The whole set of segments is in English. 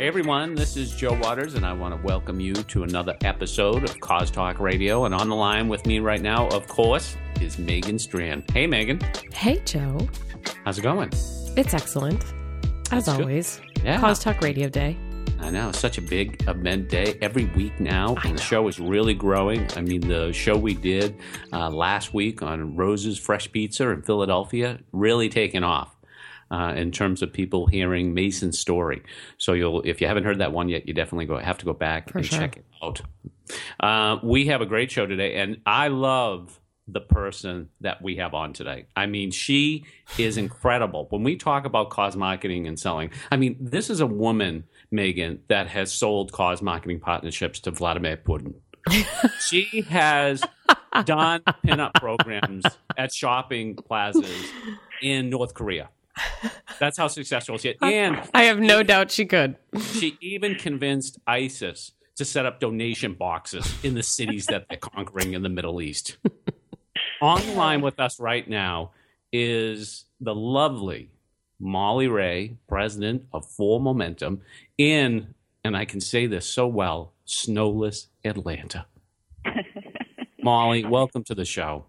Hey everyone, this is Joe Waters, and I want to welcome you to another episode of Cause Talk Radio. And on the line with me right now, of course, is Megan Strand. Hey, Megan. Hey, Joe. How's it going? It's excellent, as That's good. always. Yeah. Cause Talk Radio Day. I know, such a big event day every week now. And the show is really growing. I mean, the show we did uh, last week on Rose's Fresh Pizza in Philadelphia really taken off. Uh, in terms of people hearing Mason's story, so you'll if you haven't heard that one yet, you definitely go have to go back For and sure. check it out. Uh, we have a great show today, and I love the person that we have on today. I mean, she is incredible. When we talk about cause marketing and selling, I mean, this is a woman, Megan, that has sold cause marketing partnerships to Vladimir Putin. she has done pinup programs at shopping plazas in North Korea. That's how successful she is. And I have no doubt she could. she even convinced ISIS to set up donation boxes in the cities that they're conquering in the Middle East. On the line with us right now is the lovely Molly Ray, president of For Momentum, in, and I can say this so well, snowless Atlanta. Molly, welcome to the show.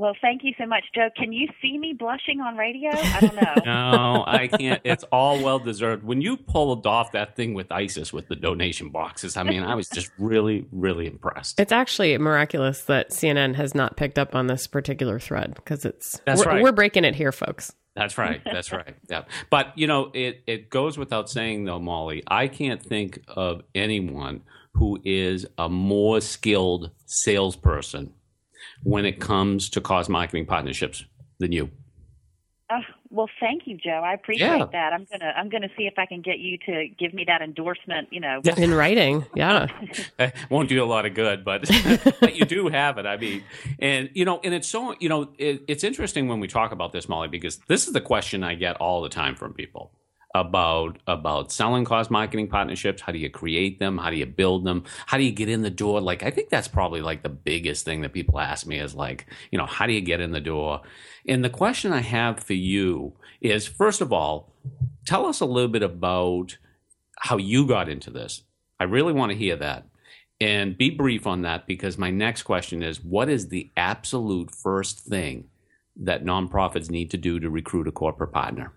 Well, thank you so much, Joe. Can you see me blushing on radio? I don't know. No, I can't. It's all well deserved. When you pulled off that thing with ISIS with the donation boxes, I mean, I was just really, really impressed. It's actually miraculous that CNN has not picked up on this particular thread because it's That's we're, right. we're breaking it here, folks. That's right. That's right. Yeah. But, you know, it, it goes without saying, though, Molly, I can't think of anyone who is a more skilled salesperson when it comes to cause marketing partnerships than you. Uh, well, thank you, Joe. I appreciate Yeah. that. I'm gonna I'm gonna see if I can get you to give me that endorsement. You know, In writing, yeah. Eh, won't do a lot of good, but but you do have it. I mean, and you know, and it's so you know, it, it's interesting when we talk about this, Molly, because this is the question I get all the time from people about about selling cause marketing partnerships. How do you create them? How do you build them? How do you get in the door? Like, I think that's probably like the biggest thing that people ask me is like, you know, how do you get in the door? And the question I have for you is, first of all, tell us a little bit about how you got into this. I really want to hear that. And be brief on that because my next question is what is the absolute first thing that nonprofits need to do to recruit a corporate partner?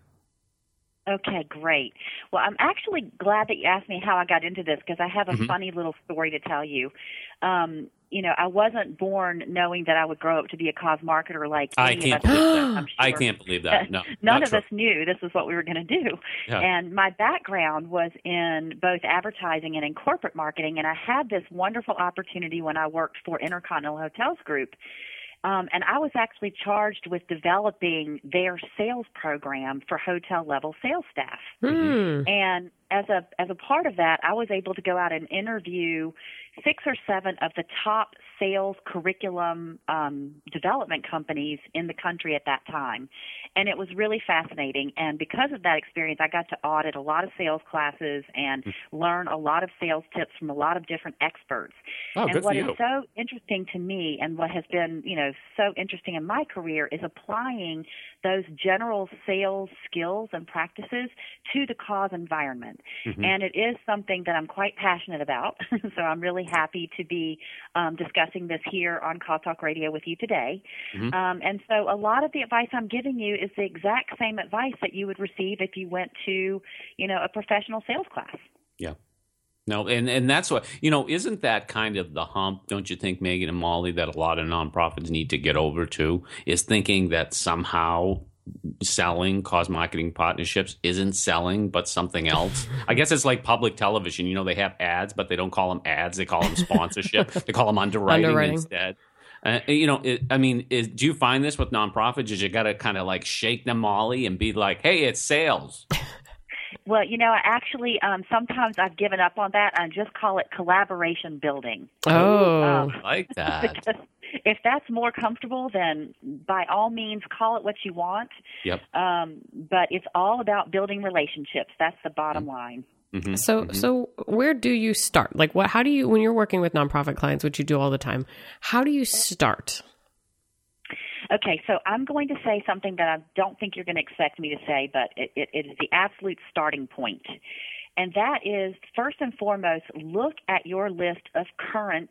Okay, great. Well, I'm actually glad that you asked me how I got into this because I have a Mhm. funny little story to tell you. Um, you know, I wasn't born knowing that I would grow up to be a cause marketer like I can't believe that. I can't believe that. No. None of true. us knew this is what we were going to do. Yeah. And my background was in both advertising and in corporate marketing. And I had this wonderful opportunity when I worked for Intercontinental Hotels Group. Um, and I was actually charged with developing their sales program for hotel level sales staff. Hmm. And as a as a part of that, I was able to go out and interview six or seven of the top sales curriculum um, development companies in the country at that time, and it was really fascinating. And because of that experience, I got to audit a lot of sales classes and learn a lot of sales tips from a lot of different experts. Oh, and what is so interesting to me and what has been, you know, so interesting in my career is applying those general sales skills and practices to the cause environment. Mhm. And it is something that I'm quite passionate about. so I'm really happy to be um, discussing this here on Cause Talk Radio with you today. Mhm. Um, and so a lot of the advice I'm giving you is the exact same advice that you would receive if you went to, you know, a professional sales class. Yeah. No, and, and that's what, you know, isn't that kind of the hump, don't you think, Megan and Molly, that a lot of nonprofits need to get over to? Is thinking that somehow selling cause marketing partnerships isn't selling, but something else. I guess it's like public television. You know, they have ads, but they don't call them ads. They call them sponsorship. they call them underwriting, Underwriting. instead. Uh, you know, it, I mean, is, do you find this with nonprofits? Is you got to kind of like shake them, Molly, and be like, "Hey, it's sales." Well, you know, actually um, sometimes I've given up on that and just call it collaboration building. Oh, um, I like that. if that's more comfortable, then by all means call it what you want. Yep. Um, but it's all about building relationships. That's the bottom mm-hmm. line. Mm-hmm. So, mm-hmm. so where do you start? Like, what? How do you when you're working with nonprofit clients, which you do all the time? How do you start? Okay, so I'm going to say something that I don't think you're going to expect me to say, but it, it, it is the absolute starting point. And that is, first and foremost, look at your list of current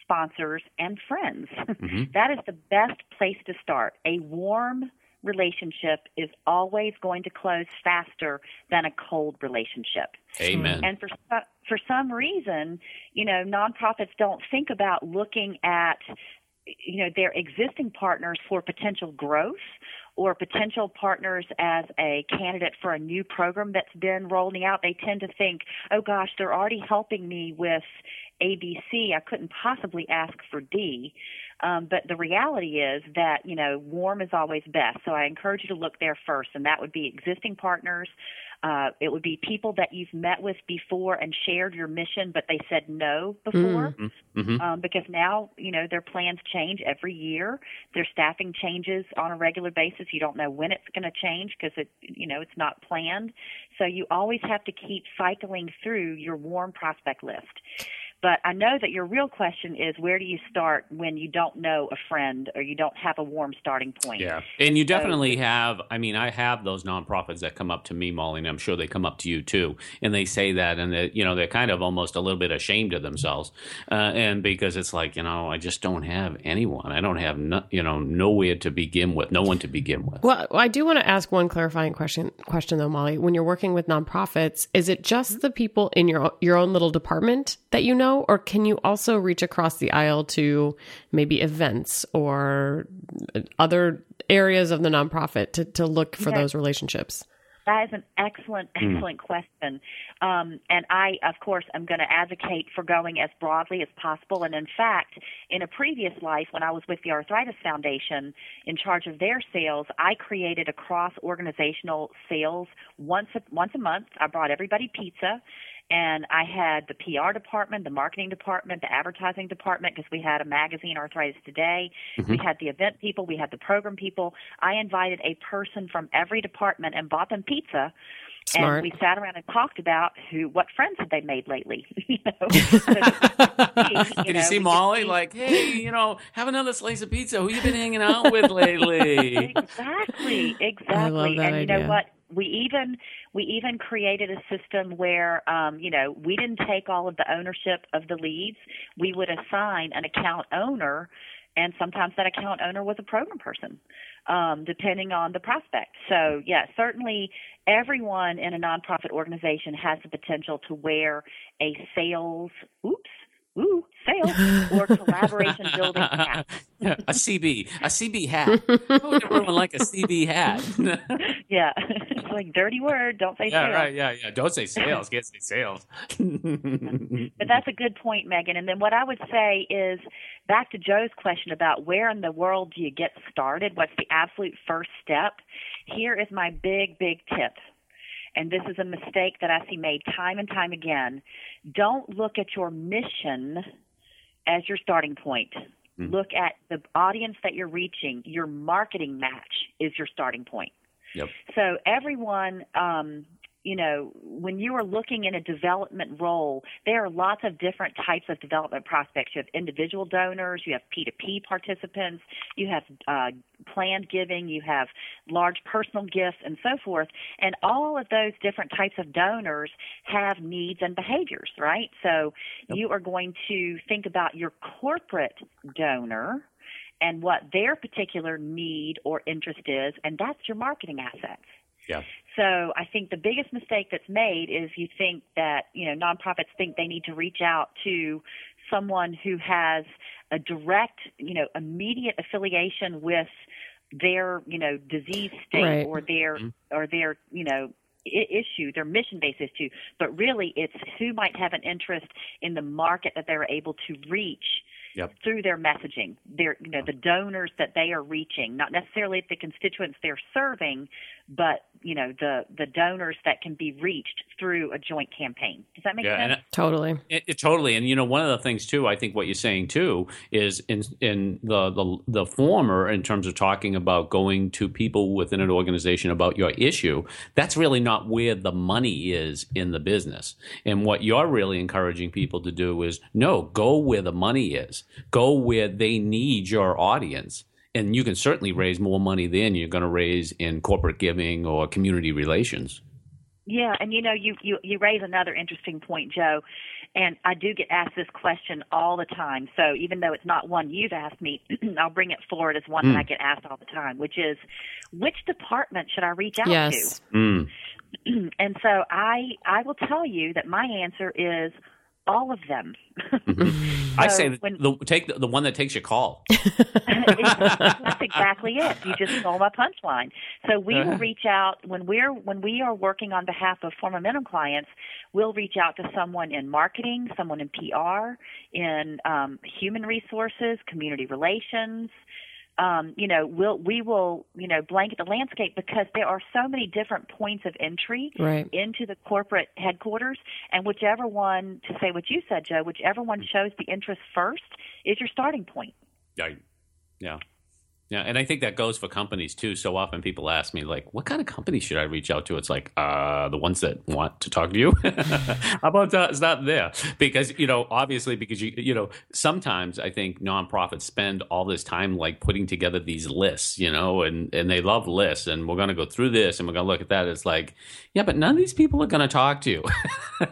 sponsors and friends. Mm-hmm. that is the best place to start. A warm relationship is always going to close faster than a cold relationship. Amen. And for for some reason, you know, nonprofits don't think about looking at you know their existing partners for potential growth or potential partners as a candidate for a new program that's been rolling out they tend to think oh gosh they're already helping me with abc i couldn't possibly ask for d. Um, but the reality is that you know warm is always best. So i encourage you to look there first and that would be existing partners uh, it would be people that you've met with before and shared your mission, but they said no before, mm-hmm. mm-hmm. um, because now you know their plans change every year. Their staffing changes on a regular basis. You don't know when it's going to change because it you know it's not planned. So you always have to keep cycling through your warm prospect list. But I know that your real question is where do you start when you don't know a friend or you don't have a warm starting point? Yeah. And you definitely so, have, I mean, I have those nonprofits that come up to me, Molly, and I'm sure they come up to you too. And they say that, and they, you know, they're kind of almost a little bit ashamed of themselves. Uh, and because it's like, you know, I just don't have anyone. I don't have, no, you know, nowhere to begin with, no one to begin with. Well, I do want to ask one clarifying question, question though, Molly. When you're working with nonprofits, is it just the people in your, your own little department that you know? Know, or can you also reach across the aisle to maybe events or other areas of the nonprofit to, to look for yes. those relationships? That is an excellent, hmm. excellent mm. question. Um, and I, of course, am going to advocate for going as broadly as possible. And in fact, in a previous life, when I was with the Arthritis Foundation in charge of their sales, I created a cross organizational sales once a, once a month. I brought everybody pizza and I had the PR department, the marketing department, the advertising department, because we had a magazine, Arthritis Today. Mm-hmm. We had the event people, we had the program people. I invited a person from every department and bought them pizza. Smart. And we sat around and talked about who, what friends had they made lately. you know, you Did know, you see Molly? See, like, hey, you know, have another slice of pizza. Who you been hanging out with lately? exactly, exactly. and you know what? We even we even created a system where um, you know we didn't take all of the ownership of the leads. We would assign an account owner, and sometimes that account owner was a program person, um, depending on the prospect. So yeah, certainly everyone in a nonprofit organization has the potential to wear a sales. Oops ooh, sales or collaboration building hat. a CB, a CB hat. Who would everyone like a CB hat? yeah, it's like dirty word. Don't say yeah, sales. right. Yeah, yeah. Don't say sales. Can't say sales. but that's a good point, Megan. And then what I would say is back to Joe's question about where in the world do you get started? What's the absolute first step? Here is my big, big tip and this is a mistake that I see made time and time again. Don't look at your mission as your starting point. Mm. Look at the audience that you're reaching. Your marketing match is your starting point. Yep. So everyone um, you know, when you are looking in a development role, there are lots of different types of development prospects. You have individual donors, you have P2P participants, you have uh, planned giving, you have large personal gifts, and so forth. And all of those different types of donors have needs and behaviors, right? So yep. you are going to think about your corporate donor and what their particular need or interest is, and that's your marketing assets. Yeah. So I think the biggest mistake that's made is you think that, you know, nonprofits think they need to reach out to someone who has a direct, you know, immediate affiliation with their, you know, disease state right. or their mm-hmm. or their, you know, issue, their mission based issue, but really it's who might have an interest in the market that they're able to reach yep. through their messaging. Their, you know, the donors that they are reaching, not necessarily the constituents they're serving, but you know the the donors that can be reached through a joint campaign. Does that make Yeah, sense? and Totally. It, it, totally, and you know, one of the things too, I think what you're saying too is in in the the the former, in terms of talking about going to people within an organization about your issue. That's really not where the money is in the business. And what you're really encouraging people to do is no, go where the money is, go where they need your audience. And you can certainly raise more money than you're going to raise in corporate giving or community relations. Yeah, and you know, you, you you raise another interesting point, Joe, and I do get asked this question all the time. So even though it's not one you've asked me, I'll bring it forward as one that I get asked all the time, which is, which department should I reach out to? Yes. Mm. and so I I will tell you that my answer is all of them. I So say that when- the, take the, the one that takes your call. That's exactly it. You just stole my punchline. So we will reach out when we're when we are working on behalf of For Momentum clients. We'll reach out to someone in marketing, someone in PR, in um, human resources, community relations. Um, you know, we'll we will you know blanket the landscape because there are so many different points of entry Right. into the corporate headquarters, and whichever one, to say what you said, Joe, whichever one shows the interest first is your starting point. Yeah, yeah, yeah. And I think that goes for companies too. So often people ask me, like, "What kind of company should I reach out to?" It's like, uh, the ones that want to talk to you. How about that? It's not there because you know, obviously, because you you know, sometimes I think nonprofits spend all this time like putting together these lists, you know, and and they love lists, and we're going to go through this, and we're going to look at that. It's like, yeah, but none of these people are going to talk to you.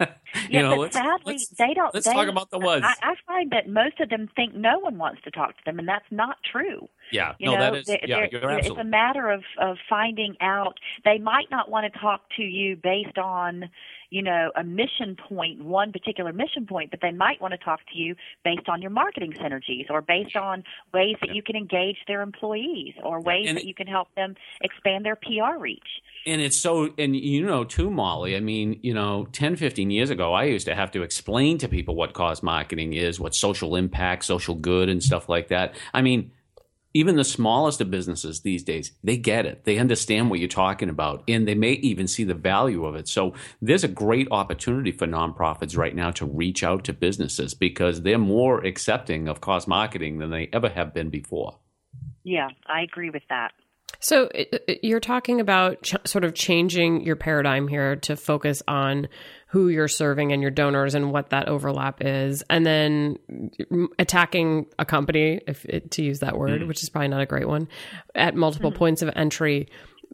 you Yeah, know, but let's, sadly, let's, they don't. let's they, talk about the ones. I, I find that most of them think no one wants to talk to them, and that's not true. Yeah, You no, know, that is, yeah, you're it's a matter of of finding out. They might not want to talk to you based on, you know, a mission point, one particular mission point, but they might want to talk to you based on your marketing synergies or based on ways that you can engage their employees or ways and that it- you can help them expand their PR reach. and it's so and you know too molly i mean you know 10 15 years ago i used to have to explain to people what cause marketing is what social impact social good and stuff like that i mean even the smallest of businesses these days they get it. They understand what you're talking about and they may even see the value of it. So there's a great opportunity for nonprofits right now to reach out to businesses because they're more accepting of cause marketing than they ever have been before. Yeah, I agree with that. So it, it- you're talking about ch- sort of changing your paradigm here to focus on who you're serving and your donors and what that overlap is, and then mm, attacking a company, if it, to use that word, which is probably not a great one, at multiple points of entry.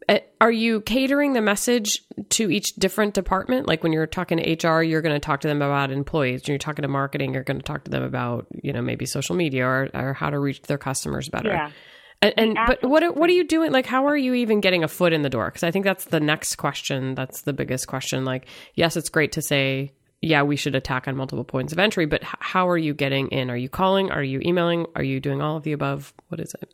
Uh, Are you catering the message to each different department? Like when you're talking to HR, you're going to talk to them about employees. When you're talking to marketing, you're going to talk to them about you know maybe social media or, or how to reach their customers better. Yeah. And, and but what are- what are you doing? Like, how are you even getting a foot in the door? Because I think that's the next question. That's the biggest question. Like, yes, it's great to say, yeah, we should attack on multiple points of entry, but h- how are you getting in? Are you calling? Are you emailing? Are you doing all of the above? What is it?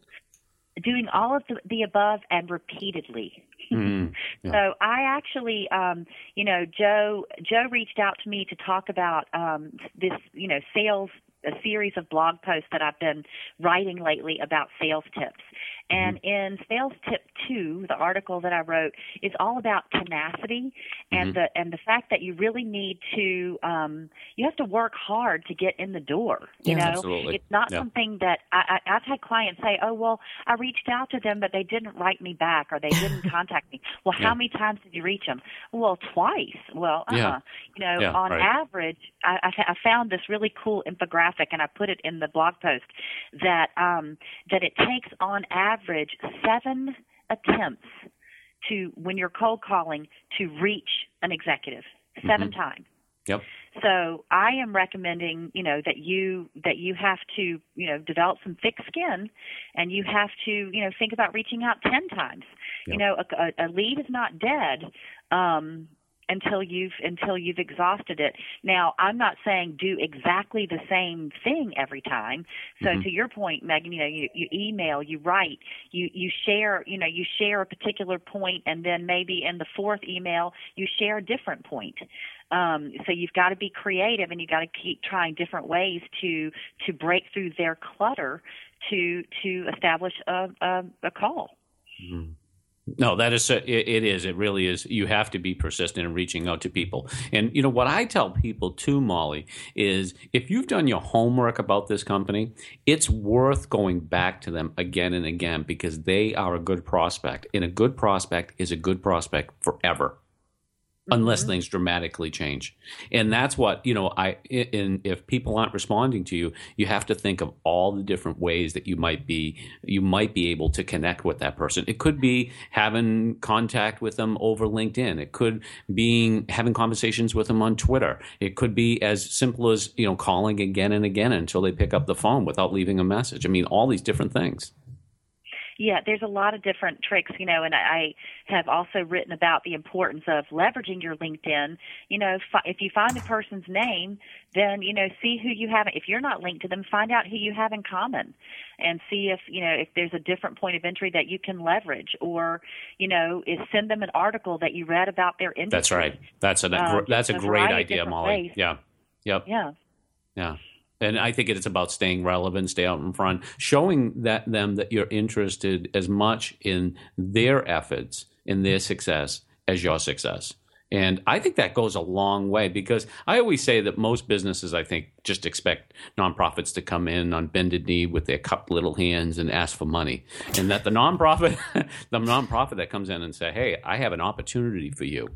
Doing all of the, the above and repeatedly. Mm, yeah. So I actually, um, you know, Joe Joe reached out to me to talk about um, this, you know, sales a series of blog posts that I've been writing lately about sales tips. And in Sales Tip Two, the article that I wrote is all about tenacity and the and the fact that you really need to um, you have to work hard to get in the door. You Yeah, know, absolutely. it's not Yeah. something that I, I, I've had clients say, "Oh, well, I reached out to them, but they didn't write me back or they didn't contact me." Well, how Yeah. many times did you reach them? Well, twice. Well, uh Yeah. you know, on right. average, I, I, I found this really cool infographic, and I put it in the blog post that um, that it takes on average seven attempts to when you're cold calling to reach an executive 7 times. Yep. So I am recommending, you know, that you that you have to, you know, develop some thick skin, and you have to, you know, think about reaching out ten times. You know, a, a, a lead is not dead um, until you've until you've exhausted it. Now, I'm not saying do exactly the same thing every time. So to your point, Megan, you know, you, you email, you write, you you share, you know, you share a particular point, and then maybe in the fourth email you share a different point. Um, so you've got to be creative, and you've got to keep trying different ways to to break through their clutter to to establish a a, a call. No, that is it, is. It really is. You have to be persistent in reaching out to people. And you know what I tell people too, Molly, is if you've done your homework about this company, it's worth going back to them again and again because they are a good prospect. And a good prospect is a good prospect forever unless mm-hmm. things dramatically change. And that's what, you know, I in if people aren't responding to you, you have to think of all the different ways that you might be you might be able to connect with that person. It could be having contact with them over LinkedIn. It could being having conversations with them on Twitter. It could be as simple as, you know, calling again and again until they pick up the phone without leaving a message. I mean, all these different things. Yeah, there's a lot of different tricks, you know, and I have also written about the importance of leveraging your LinkedIn. You know, if you find a person's name, then, you know, see who you have. If you're not linked to them, find out who you have in common and see if, you know, if there's a different point of entry that you can leverage or, you know, is send them an article that you read about their industry. That's right. That's a, um, that's a great idea, Molly. Ways. Yeah. Yep. Yeah. Yeah and I think it's about staying relevant, stay out in front, showing that them that you're interested as much in their efforts, in their success as your success. And I think that goes a long way because I always say that most businesses, I think, just expect nonprofits to come in on bended knee with their cupped little hands and ask for money. And that the nonprofit, the nonprofit that comes in and say, "Hey, I have an opportunity for you,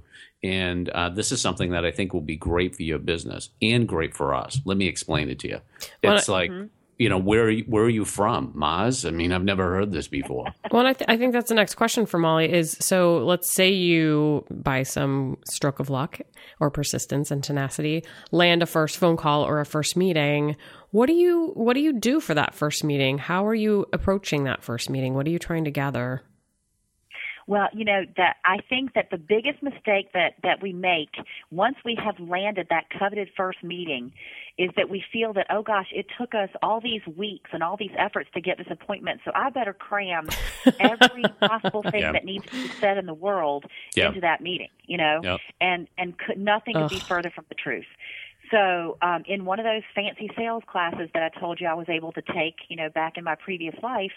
and uh, this is something that I think will be great for your business and great for us." Let me explain it to you. It's well, like. Mm-hmm you know, where are you, where are you from, Maz? I mean, I've never heard this before. Well, I, th- I think that's the next question for Molly. Is so let's say you, by some stroke of luck or persistence and tenacity, land a first phone call or a first meeting. What do you what do you do for that first meeting? How are you approaching that first meeting? What are you trying to gather? Well, you know that I think that the biggest mistake that that we make once we have landed that coveted first meeting is that we feel that oh gosh, it took us all these weeks and all these efforts to get this appointment, so I better cram every possible thing that needs to be said in the world into that meeting, you know, yep. and and could, nothing could be further from the truth. So, um, in one of those fancy sales classes that I told you I was able to take, you know, back in my previous life,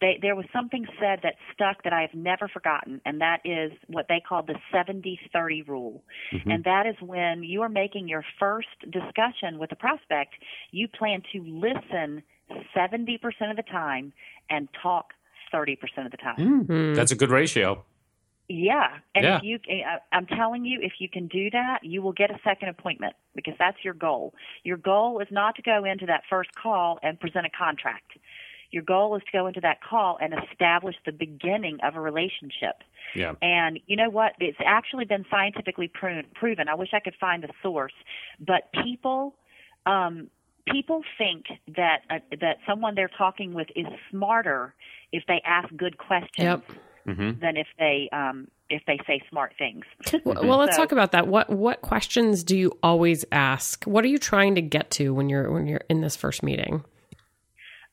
they, there was something said that stuck that I have never forgotten, and that is what they call the 70 30 rule. Mm-hmm. And that is when you are making your first discussion with a prospect, you plan to listen 70% of the time and talk 30% of the time. Mm-hmm. That's a good ratio. Yeah, and yeah. if you, uh, I'm telling you, if you can do that, you will get a second appointment because that's your goal. Your goal is not to go into that first call and present a contract. Your goal is to go into that call and establish the beginning of a relationship. Yeah. And you know what? It's actually been scientifically proven. I wish I could find the source, but people, um, people think that uh, that someone they're talking with is smarter if they ask good questions. Yep mm-hmm. than if they um, if they say smart things. well, let's so, talk about that. What what questions do you always ask? What are you trying to get to when you're when you're in this first meeting?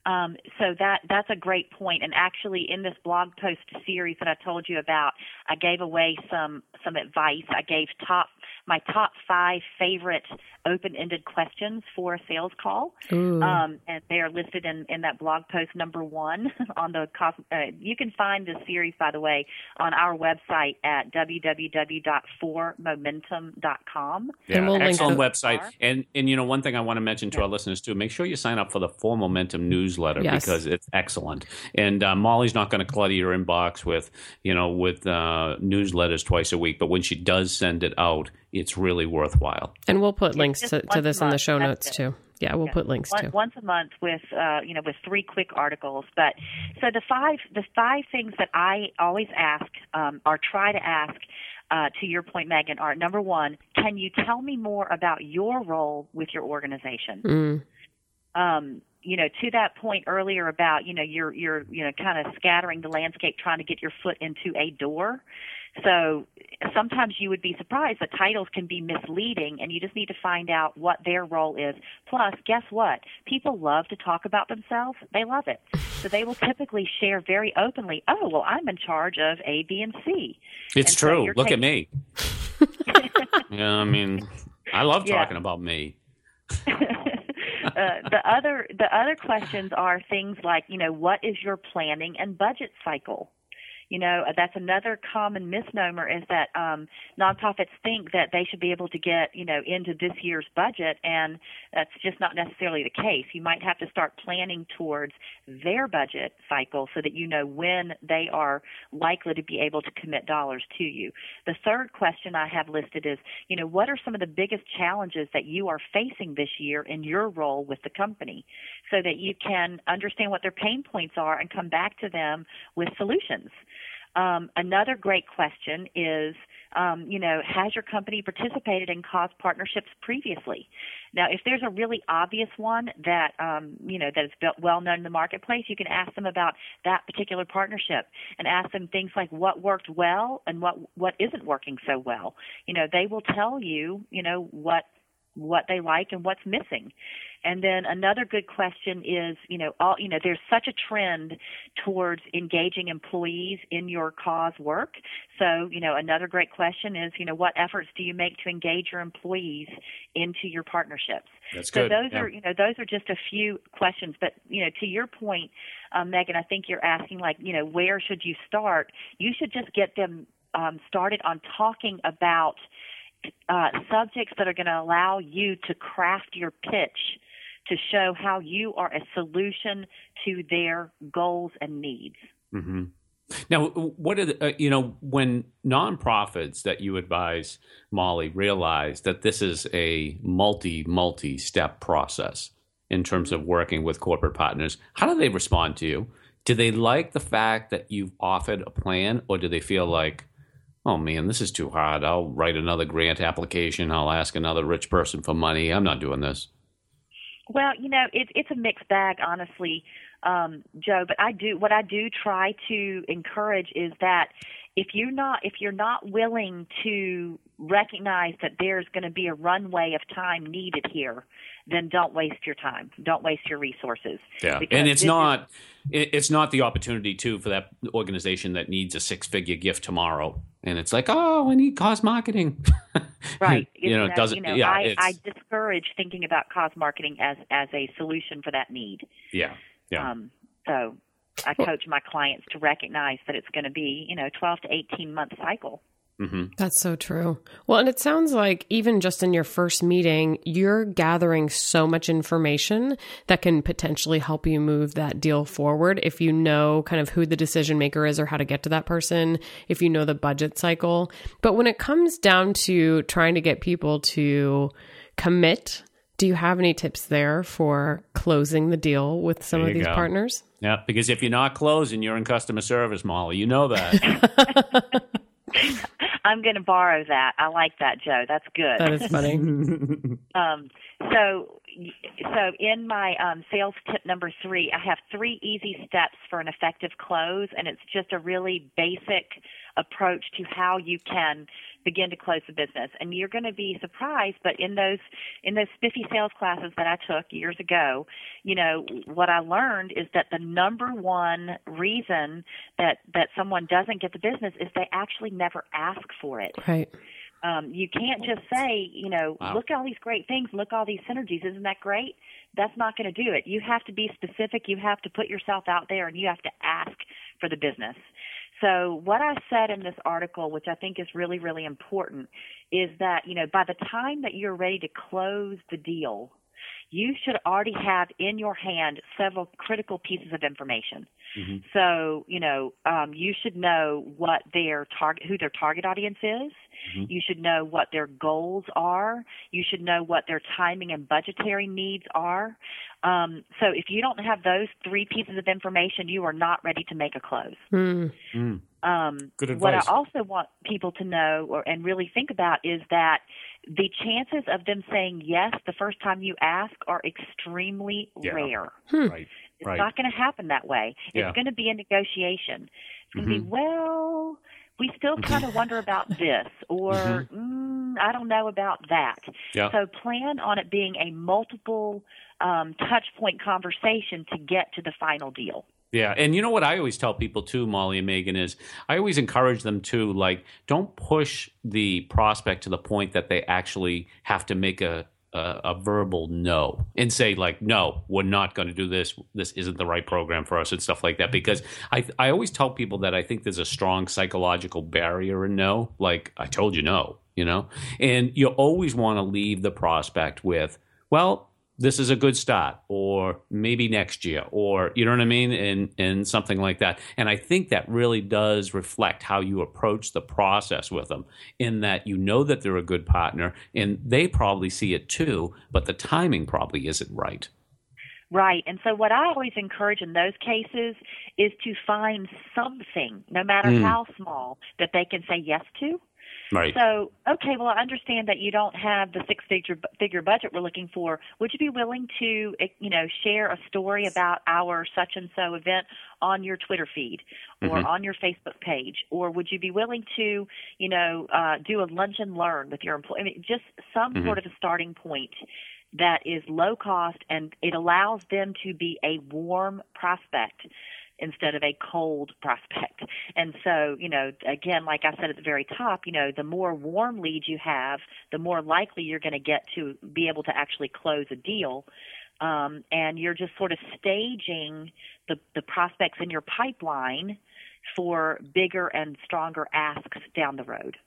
Um, so that that's a great point. And actually, in this blog post series that I told you about, I gave away some some advice. I gave top my top five favorite open-ended questions for a sales call, um, and they are listed in, in that blog post number one on the. Uh, you can find this series, by the way, on our website at www.formomentum.com. Yeah, and we'll excellent website. And and you know one thing I want to mention to yeah. our listeners too: make sure you sign up for the For Momentum newsletter yes. because it's excellent. And uh, Molly's not going to clutter your inbox with you know with uh, newsletters twice a week, but when she does send it out it's really worthwhile. And we'll put links to, to this in the show notes too. Yeah, we'll yeah. put links once, too. Once a month with uh, you know with three quick articles. But so the five the five things that I always ask um, or try to ask. Uh, to your point, Megan, are number one, can you tell me more about your role with your organization? Mm. Um, you know, to that point earlier about, you know, you're you're you know kind of scattering the landscape, trying to get your foot into a door. So sometimes you would be surprised that titles can be misleading and you just need to find out what their role is. Plus, guess what? People love to talk about themselves. They love it. So they will typically share very openly, oh, well, I'm in charge of A, B, and C. It's and true. So Look taking- at me. yeah, I mean, I love talking yeah. about me. Uh, the other the other questions are things like you know what is your planning and budget cycle You know, that's another common misnomer is that um, nonprofits think that they should be able to get, you know, into this year's budget, and that's just not necessarily the case. You might have to start planning towards their budget cycle so that you know when they are likely to be able to commit dollars to you. The third question I have listed is, you know, what are some of the biggest challenges that you are facing this year in your role with the company so that you can understand what their pain points are and come back to them with solutions. Um, another great question is, um, you know, has your company participated in cause partnerships previously? Now, if there's a really obvious one that, um, you know, that is well known in the marketplace, you can ask them about that particular partnership and ask them things like what worked well and what what isn't working so well. You know, they will tell you, you know, what what they like and what's missing. And then another good question is, you know, all, you know, there's such a trend towards engaging employees in your cause work. So, you know, another great question is, you know, what efforts do you make to engage your employees into your partnerships? That's so good. those Yeah. are, you know, those are just a few questions. But, you know, to your point, um, Megan, I think you're asking like, you know, where should you start? You should just get them um, started on talking about uh, subjects that are going to allow you to craft your pitch to show how you are a solution to their goals and needs. hmm Now, what are the, uh, you know when nonprofits that you advise, Molly, realize that this is a multi multi step process in terms of working with corporate partners? How do they respond to you? Do they like the fact that you've offered a plan, or do they feel like, oh man, this is too hard? I'll write another grant application. I'll ask another rich person for money. I'm not doing this. Well, you know, it's it's a mixed bag, honestly, um, Joe. But I do what I do try to encourage is that if you're not if you're not willing to recognize that there's going to be a runway of time needed here, then don't waste your time. Don't waste your resources. Yeah, and it's this is- not it's not the opportunity too for that organization that needs a six figure gift tomorrow, and it's like, oh, I need cause marketing, Right. you know, it doesn't. You know, yeah, I, I discourage thinking about cause marketing as as a solution for that need. yeah, yeah. Um, so I coach my clients to recognize that it's going to be, you know, 12 to 18 month cycle. hmm That's so true. Well, and it sounds like even just in your first meeting, you're gathering so much information that can potentially help you move that deal forward if you know kind of who the decision maker is or how to get to that person, if you know the budget cycle. But when it comes down to trying to get people to commit, do you have any tips there for closing the deal with some There of these go. partners? Yeah, because if you're not closing, you're in customer service, Molly. You know that. I'm going to borrow that. I like that, Joe. That's good. That is funny. Um, so, so in my um, sales tip number three, I have three easy steps for an effective close, and it's just a really basic approach to how you can begin to close the business. And you're going to be surprised, but in those in those spiffy sales classes that I took years ago, you know what I learned is that the number one reason that that someone doesn't get the business is they actually never ask for it. right. Um, you can't just say, you know, Wow. look at all these great things, look at all these synergies. Isn't that great? That's not going to do it. You have to be specific. You have to put yourself out there, and you have to ask for the business. So what I said in this article, which I think is really, really important, is that you know by the time that you're ready to close the deal, you should already have in your hand several critical pieces of information. Mhm. So, you know, um, you should know what their target, who their target audience is. Mhm. You should know what their goals are. You should know what their timing and budgetary needs are. Um, so, if you don't have those three pieces of information, you are not ready to make a close. Hmm. Mm. Um, Good what I also want people to know or, and really think about is that the chances of them saying yes the first time you ask are extremely Yeah. rare. Right. It's Right. not going to happen that way. Yeah. It's going to be a negotiation. It's going to Mhm. be, well, we still kind of wonder about this, or Mhm. mm, I don't know about that. Yeah. So plan on it being a multiple um, touch point conversation to get to the final deal. Yeah, and you know what I always tell people too, Molly and Megan is I always encourage them to like don't push the prospect to the point that they actually have to make a a, a verbal no and say like, no, we're not going to do this. This isn't the right program for us and stuff like that. Because I I always tell people that I think there's a strong psychological barrier in no. Like I told you no, you know, and you always want to leave the prospect with, well, this is a good start or maybe next year or you know what i mean and and something like that and i think that really does reflect how you approach the process with them in that you know that they're a good partner and they probably see it too but the timing probably isn't right Right. And so what I always encourage in those cases is to find something, no matter mm. how small, that they can say yes to. Right. So, okay, well, I understand that you don't have the six figure figure budget we're looking for. Would you be willing to, eh, you know, share a story about our such and so event on your Twitter feed or mm-hmm. on your Facebook page, or would you be willing to, you know, uh, do a lunch and learn with your employee? I mean, just some mm-hmm. sort of a starting point that is low cost and it allows them to be a warm prospect instead of a cold prospect. And so, you know, again, like I said at the very top, you know, the more warm leads you have, the more likely you're going to get to be able to actually close a deal. Um, and you're just sort of staging the, the prospects in your pipeline for bigger and stronger asks down the road.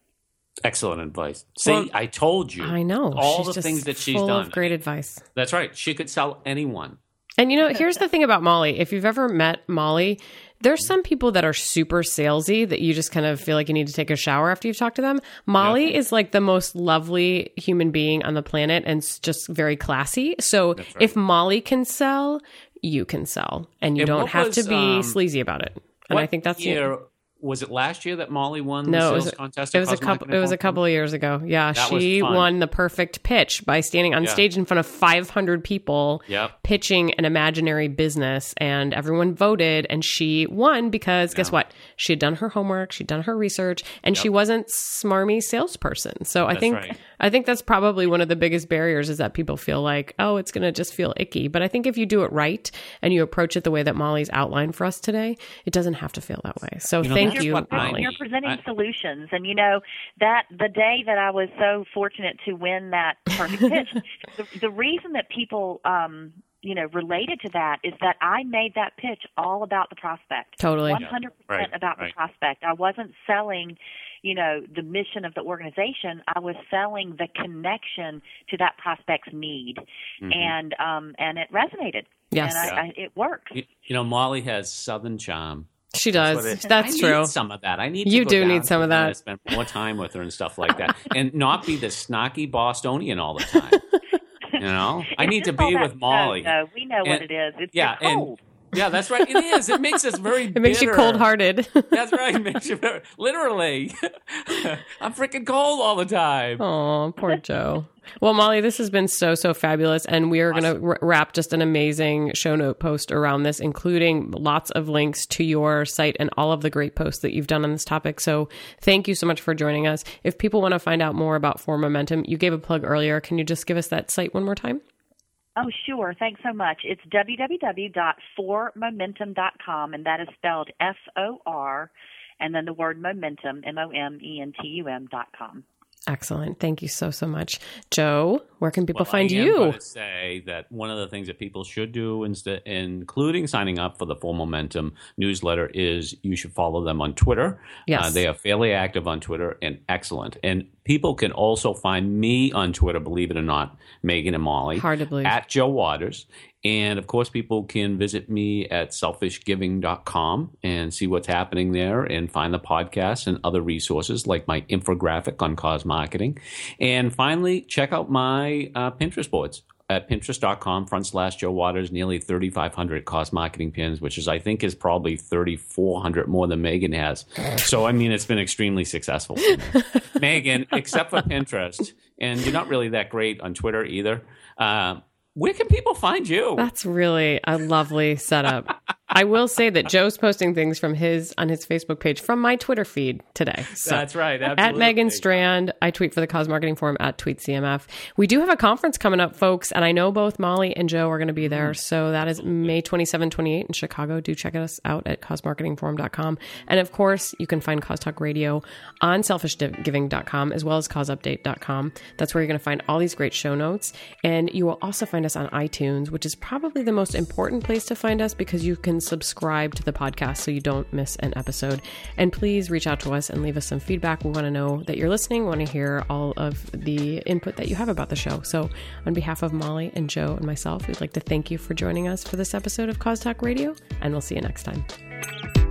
Excellent advice. See, well, I told you. I know all the things that she's done. great advice. That's right. She could sell anyone. And you know, here's the thing about Molly. If you've ever met Molly, there's some people that are super salesy that you just kind of feel like you need to take a shower after you've talked to them. Molly yep. is like the most lovely human being on the planet and just very classy. So right. if Molly can sell, you can sell, and you and don't have was, to be um, sleazy about it. And I think that's year was it last year that Molly won no, the sales it was, contest? It was a couple. It was a couple of years ago. Yeah, that she won the perfect pitch by standing on yeah. stage in front of 500 people, yep. pitching an imaginary business, and everyone voted, and she won because yeah. guess what? She had done her homework, she'd done her research, and yep. she wasn't smarmy salesperson. So That's I think right. I think that's probably one of the biggest barriers is that people feel like, oh, it's going to just feel icky. But I think if you do it right and you approach it the way that Molly's outlined for us today, it doesn't have to feel that way. So you know, thank you, Molly. You're presenting I, solutions, and you know that the day that I was so fortunate to win that perfect pitch, the, the reason that people um, you know, related to that is that I made that pitch all about the prospect. Totally. 100% right, about right. the prospect. I wasn't selling, you know, the mission of the organization. I was selling the connection to that prospect's need. Mm-hmm. And um and it resonated. Yes. And I, I, it worked. You, you know, Molly has southern charm. She does. That's, That's true. some of that. I need. you do need some of that. Spend more time with her and stuff like that, and not be the snarky Bostonian all the time. You know, I need to be with Molly. No, we know and, what it is. It's yeah, cold. Yeah, that's right. It is. It makes us very. it makes you cold hearted. that's right. It makes you very, literally. I'm freaking cold all the time. Oh, poor Joe. Well, Molly, this has been so, so fabulous. And we are awesome. going to r- wrap just an amazing show note post around this, including lots of links to your site and all of the great posts that you've done on this topic. So thank you so much for joining us. If people want to find out more about For Momentum, you gave a plug earlier. Can you just give us that site one more time? Oh, sure. Thanks so much. It's www.formomentum.com, and that is spelled F O R, and then the word momentum, M O M E N T U M.com. Excellent. Thank you so so much, Joe. Where can people well, find I am you? To say that one of the things that people should do, instead, including signing up for the For Momentum newsletter, is you should follow them on Twitter. Yes, uh, they are fairly active on Twitter and excellent. And people can also find me on Twitter. Believe it or not, Megan and Molly. Hard to believe. At Joe Waters, and of course, people can visit me at selfishgiving.com and see what's happening there and find the podcast and other resources like my infographic on cause marketing. And finally, check out my uh, Pinterest boards at pinterest.com front slash Joe Waters, nearly 3,500 cause marketing pins, which is, I think, is probably 3,400 more than Megan has. So, I mean, it's been extremely successful. Megan, except for Pinterest, and you're not really that great on Twitter either. Uh, where can people find you? That's really a lovely setup. I will say that Joe's posting things from his on his Facebook page from my Twitter feed today. So That's right. Absolutely. At Megan Strand, I tweet for the Cause Marketing Forum at TweetCMF. We do have a conference coming up, folks, and I know both Molly and Joe are going to be there. Mm-hmm. So that is May 27, 28 in Chicago. Do check us out at causemarketingforum.com. And of course, you can find Cause Talk Radio on selfishgiving.com as well as causeupdate.com. That's where you're going to find all these great show notes. And you will also find us on iTunes, which is probably the most important place to find us because you can subscribe to the podcast so you don't miss an episode. And please reach out to us and leave us some feedback. We want to know that you're listening, we want to hear all of the input that you have about the show. So, on behalf of Molly and Joe and myself, we'd like to thank you for joining us for this episode of Cause Talk Radio, and we'll see you next time.